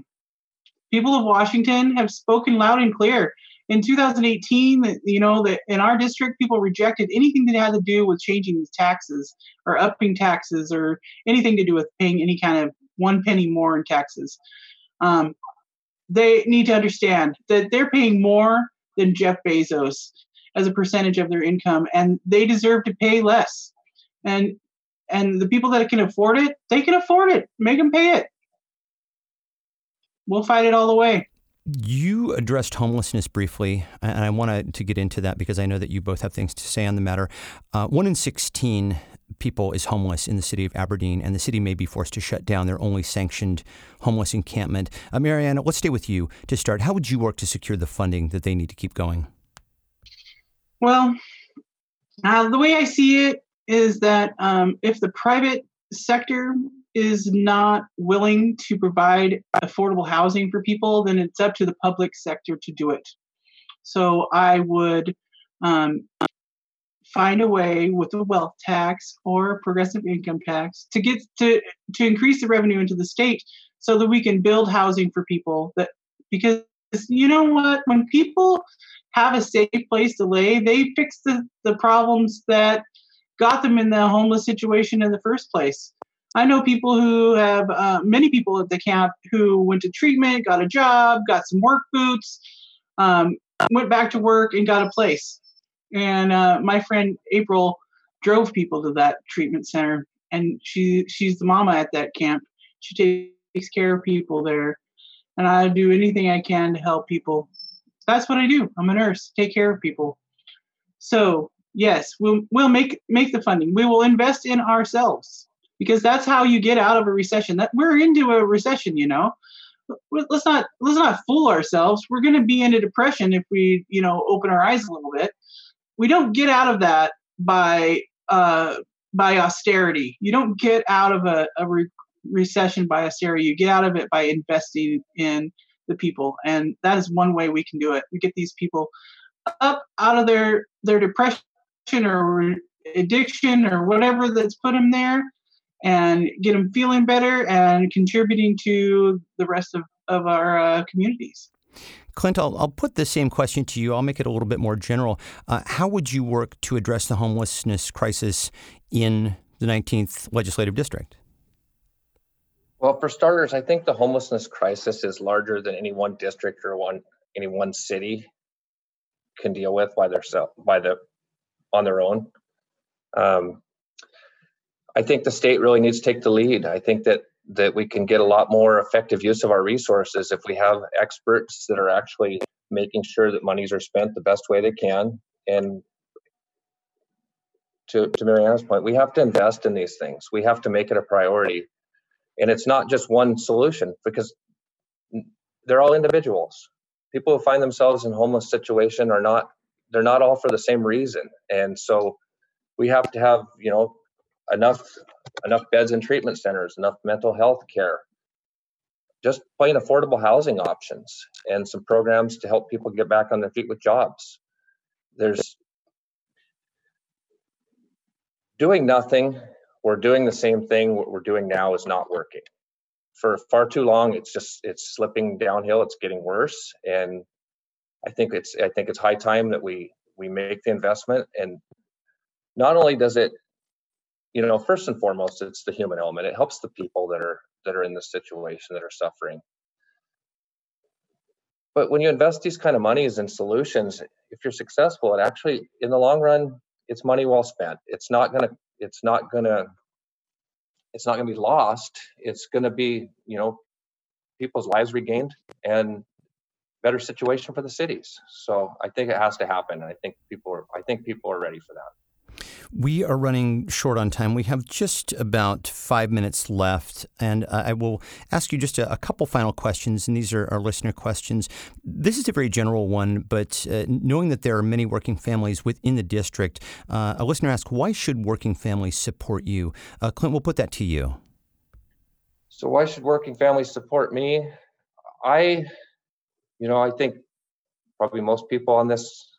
People of Washington have spoken loud and clear. In 2018, you know, that in our district, people rejected anything that had to do with changing taxes or upping taxes or anything to do with paying any kind of one penny more in taxes. Um, they need to understand that they're paying more than Jeff Bezos as a percentage of their income, and they deserve to pay less. And and the people that can afford it, they can afford it. Make them pay it. We'll fight it all the way. You addressed homelessness briefly, and I wanted to get into that because I know that you both have things to say on the matter. Uh, one in 16 people is homeless in the city of Aberdeen, and the city may be forced to shut down their only sanctioned homeless encampment. Uh, Marianna, let's stay with you to start. How would you work to secure the funding that they need to keep going? Well, uh, the way I see it is that um, if the private sector is not willing to provide affordable housing for people, then it's up to the public sector to do it. So I would um, find a way with a wealth tax or progressive income tax to get to to increase the revenue into the state so that we can build housing for people that because you know what? When people have a safe place to lay they fix the, the problems that got them in the homeless situation in the first place. I know people who have uh, many people at the camp who went to treatment got a job got some work boots um, went back to work and got a place. And uh, my friend April drove people to that treatment center, and she she's the mama at that camp. She takes care of people there, and I do anything I can to help people. That's what I do. I'm a nurse, take care of people. So yes, we'll we'll make make the funding. We will invest in ourselves because that's how you get out of a recession. That we're into a recession, you know. Let's not let's not fool ourselves. We're going to be in a depression if we you know open our eyes a little bit we don't get out of that by uh, by austerity. You don't get out of a, a re- recession by austerity. You get out of it by investing in the people, and that is one way we can do it. We get these people up out of their their depression or addiction or whatever that's put them there, and get them feeling better and contributing to the rest of of our uh, communities. Clint, I'll, I'll, put the same question to you. I'll make it a little bit more general. Uh, how would you work to address the homelessness crisis in the 19th legislative district? Well, for starters, I think the homelessness crisis is larger than any one district or one any one city can deal with by their by the on their own. Um, I think the state really needs to take the lead. I think that that we can get a lot more effective use of our resources if we have experts that are actually making sure that monies are spent the best way they can and to, to Marianna's point, we have to invest in these things. We have to make it a priority. And it's not just one solution because they're all individuals. People who find themselves in homeless situation are not they're not all for the same reason. And so we have to have, you know, enough enough beds in treatment centers, enough mental health care, just plain affordable housing options, and some programs to help people get back on their feet with jobs. There's doing nothing or doing the same thing what we're doing now is not working. For far too long, it's just it's slipping downhill. It's getting worse, and I think it's I think it's high time that we we make the investment. And not only does it you know first and foremost it's the human element it helps the people that are that are in this situation that are suffering but when you invest these kind of monies in solutions if you're successful it actually in the long run it's money well spent it's not going to it's not to it's not to be lost. It's to be you know people's lives regained and better situation for the cities. So i think it has to happen and i think people are i think people are ready for that we are running short on time. We have just about five minutes left, and uh, I will ask you just a, a, couple final questions, and these are our listener questions. This is a very general one, but uh, knowing that there are many working families within the district, uh, a listener asked, why should working families support you? Uh, Clint, we'll put that to you. So why should working families support me? I, you know, I think probably most people on this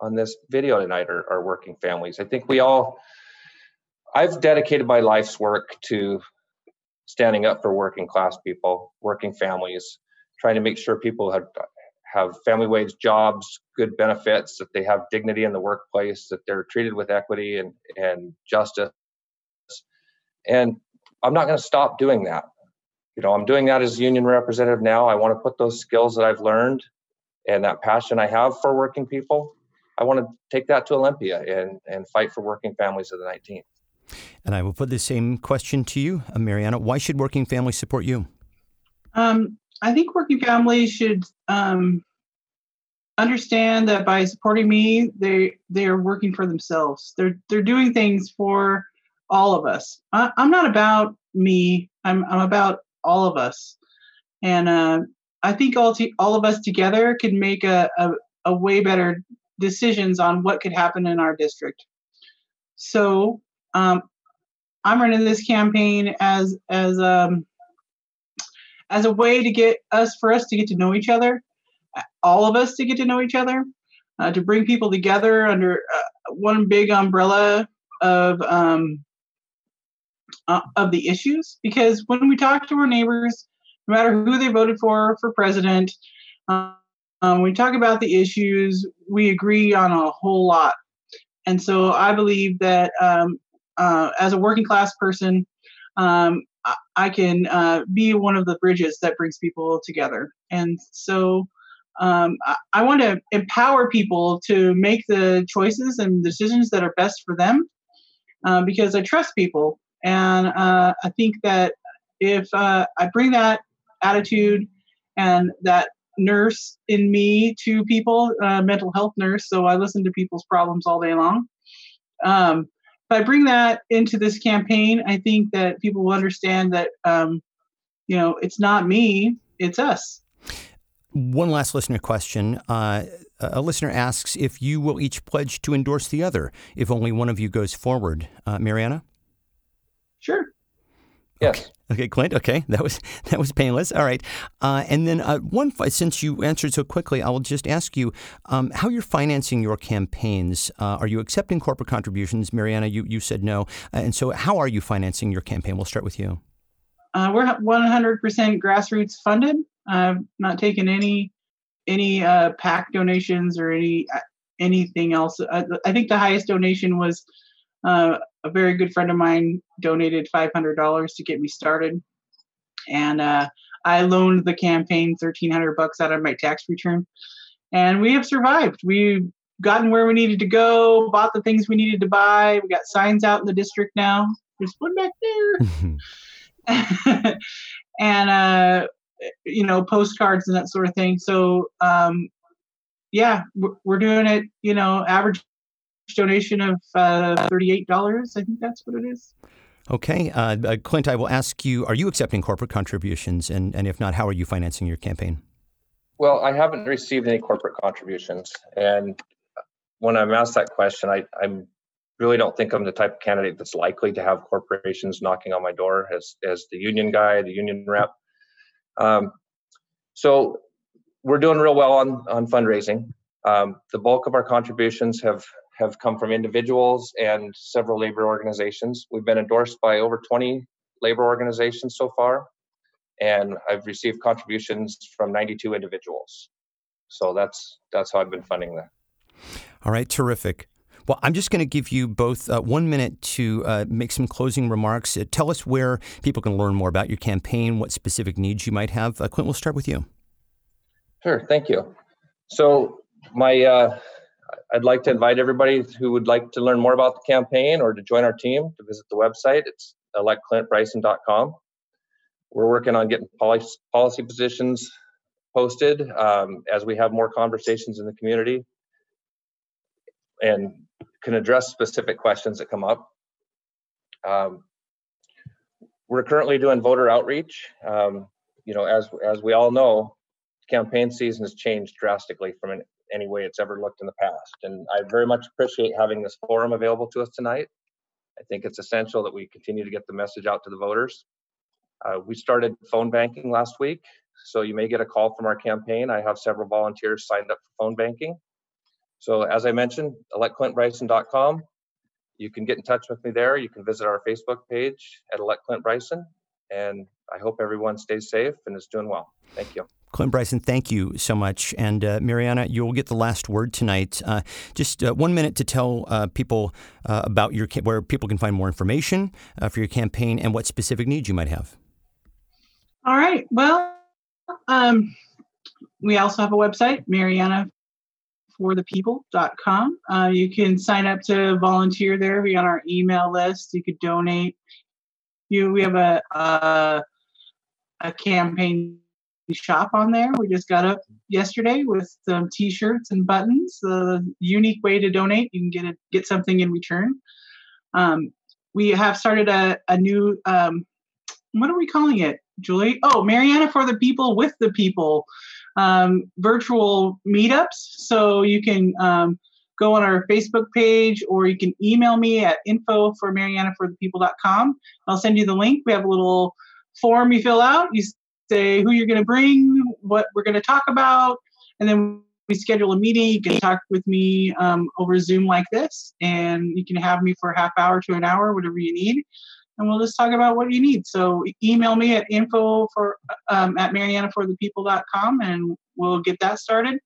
on this video tonight are, are working families. I think we all. I've dedicated my life's work to standing up for working class people, working families, trying to make sure people have have family wage jobs, good benefits, that they have dignity in the workplace, that they're treated with equity and, and justice. And I'm not going to stop doing that. You know, I'm doing that as a union representative now. I want to put those skills that I've learned and that passion I have for working people, I want to take that to Olympia and, and fight for working families of the 19th. And I will put the same question to you, uh, Marianna. Why should working families support you? Um, I think working families should um, understand that by supporting me, they they are working for themselves. They're they're doing things for all of us. I, am not about me. I'm I'm about all of us, and uh, I think all t- all of us together can make a, a a way better decisions on what could happen in our district. So um, I'm running this campaign as as um, as a way to get us for us to get to know each other, all of us to get to know each other, uh, to bring people together under uh, one big umbrella of um, uh, of the issues. Because when we talk to our neighbors, no matter who they voted for for president, um, we talk about the issues. We agree on a whole lot, and so I believe that um, uh, as a working class person, um, I can uh, be one of the bridges that brings people together. And so um, I, I, want to empower people to make the choices and decisions that are best for them uh, because I trust people. And uh, I think that if uh, I bring that attitude and that nurse in me to people, uh, mental health nurse, so I listen to people's problems all day long. Um, if I bring that into this campaign, I think that people will understand that, um, you know, it's not me, it's us. One last listener question. Uh, a listener asks if you will each pledge to endorse the other if only one of you goes forward. Uh, Marianna? Sure. Yes. Okay. okay, Clint. Okay, that was that was painless. All right, uh, and then uh, one since you answered so quickly, I will just ask you um, how you're financing your campaigns. Uh, are you accepting corporate contributions, Marianna? You you said no, uh, and so how are you financing your campaign? We'll start with you. Uh, we're 100% grassroots funded. I've not taken any any uh, PAC donations or any anything else. I, I think the highest donation was uh, a very good friend of mine donated $500 to get me started. And uh, I loaned the campaign 1300 bucks out of my tax return. And we have survived. We've gotten where we needed to go, bought the things we needed to buy. We got signs out in the district now. There's one back there. and, uh, you know, postcards and that sort of thing. So, um, yeah, we're, we're doing it, you know, average donation of uh, $38. I think that's what it is. Okay. Uh, uh, Clint, I will ask you are you accepting corporate contributions? And, and if not, how are you financing your campaign? Well, I haven't received any corporate contributions. And when I'm asked that question, I I'm really don't think I'm the type of candidate that's likely to have corporations knocking on my door as, as the union guy, the union rep. Um, so we're doing real well on, on fundraising. Um, the bulk of our contributions have have come from individuals and several labor organizations. We've been endorsed by over 20 labor organizations so far, and I've received contributions from 92 individuals. So that's that's how I've been funding that. All right, terrific. Well, I'm just going to give you both uh, one minute to uh, make some closing remarks. Uh, tell us where people can learn more about your campaign, what specific needs you might have. Uh, Clint, we'll start with you. Sure, thank you. So my uh, I'd like to invite everybody who would like to learn more about the campaign or to join our team to visit the website. It's electclintbryson.com. We're working on getting policy, policy positions posted um, as we have more conversations in the community and can address specific questions that come up. Um, we're currently doing voter outreach. Um, you know, as as we all know, campaign season has changed drastically from an any way it's ever looked in the past. And I very much appreciate having this forum available to us tonight. I think it's essential that we continue to get the message out to the voters. Uh, we started phone banking last week, so you may get a call from our campaign. I have several volunteers signed up for phone banking. So as I mentioned, electclintbryson.com. You can get in touch with me there. You can visit our Facebook page at Elect Clint Bryson. And I hope everyone stays safe and is doing well. Thank you. Clint Bryson, thank you so much. And uh, Marianna, you'll get the last word tonight. Uh, just uh, one minute to tell uh, people uh, about your where people can find more information uh, for your campaign and what specific needs you might have. All right. Well, um, we also have a website, mariannaforthepeople.com. Uh, you can sign up to volunteer there. We on our email list. You could donate. You we have a a, a campaign shop on there. We just got up yesterday with some T-shirts and buttons. A unique way to donate. You can get a, get something in return. Um, we have started a, a new um, what are we calling it, Julie? Oh, Marianna for the People with the People um, virtual meetups. So you can um, go on our Facebook page or you can email me at info for Marianna for the mariannaforthepeople.com. I'll send you the link. We have a little form you fill out. You say who you're going to bring, what we're going to talk about, and then we schedule a meeting. You can talk with me um, over Zoom like this, and you can have me for a half hour to an hour, whatever you need, and we'll just talk about what you need. So email me at info for um, at mariannaforthepeople.com, and we'll get that started.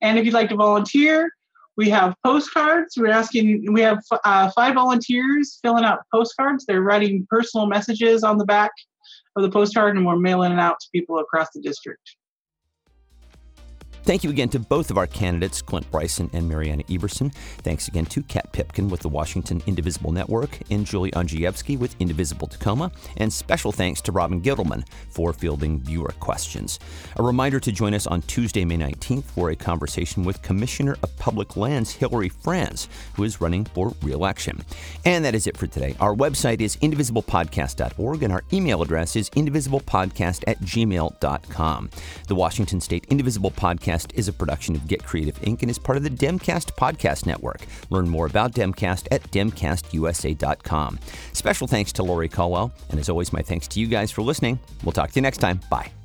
And if you'd like to volunteer, we have postcards. We're asking, we have uh, five volunteers filling out postcards. They're writing personal messages on the back of the postcard, and we're mailing it out to people across the district. Thank you again to both of our candidates, Clint Bryson and Marianna Everson. Thanks again to Kat Pipkin with the Washington Indivisible Network and Julie Andrzejewski with Indivisible Tacoma. And special thanks to Robin Gittleman for fielding viewer questions. A reminder to join us on Tuesday, May 19th for a conversation with Commissioner of Public Lands Hilary Franz, who is running for re-election. And that is it for today. Our website is indivisiblepodcast.org and our email address is indivisiblepodcast at gmail.com. The Washington State Indivisible Podcast Demcast is a production of Get Creative Inc. and is part of the Demcast Podcast Network. Learn more about Demcast at demcastusa.com. Special thanks to Lori Caldwell, and as always, my thanks to you guys for listening. We'll talk to you next time. Bye.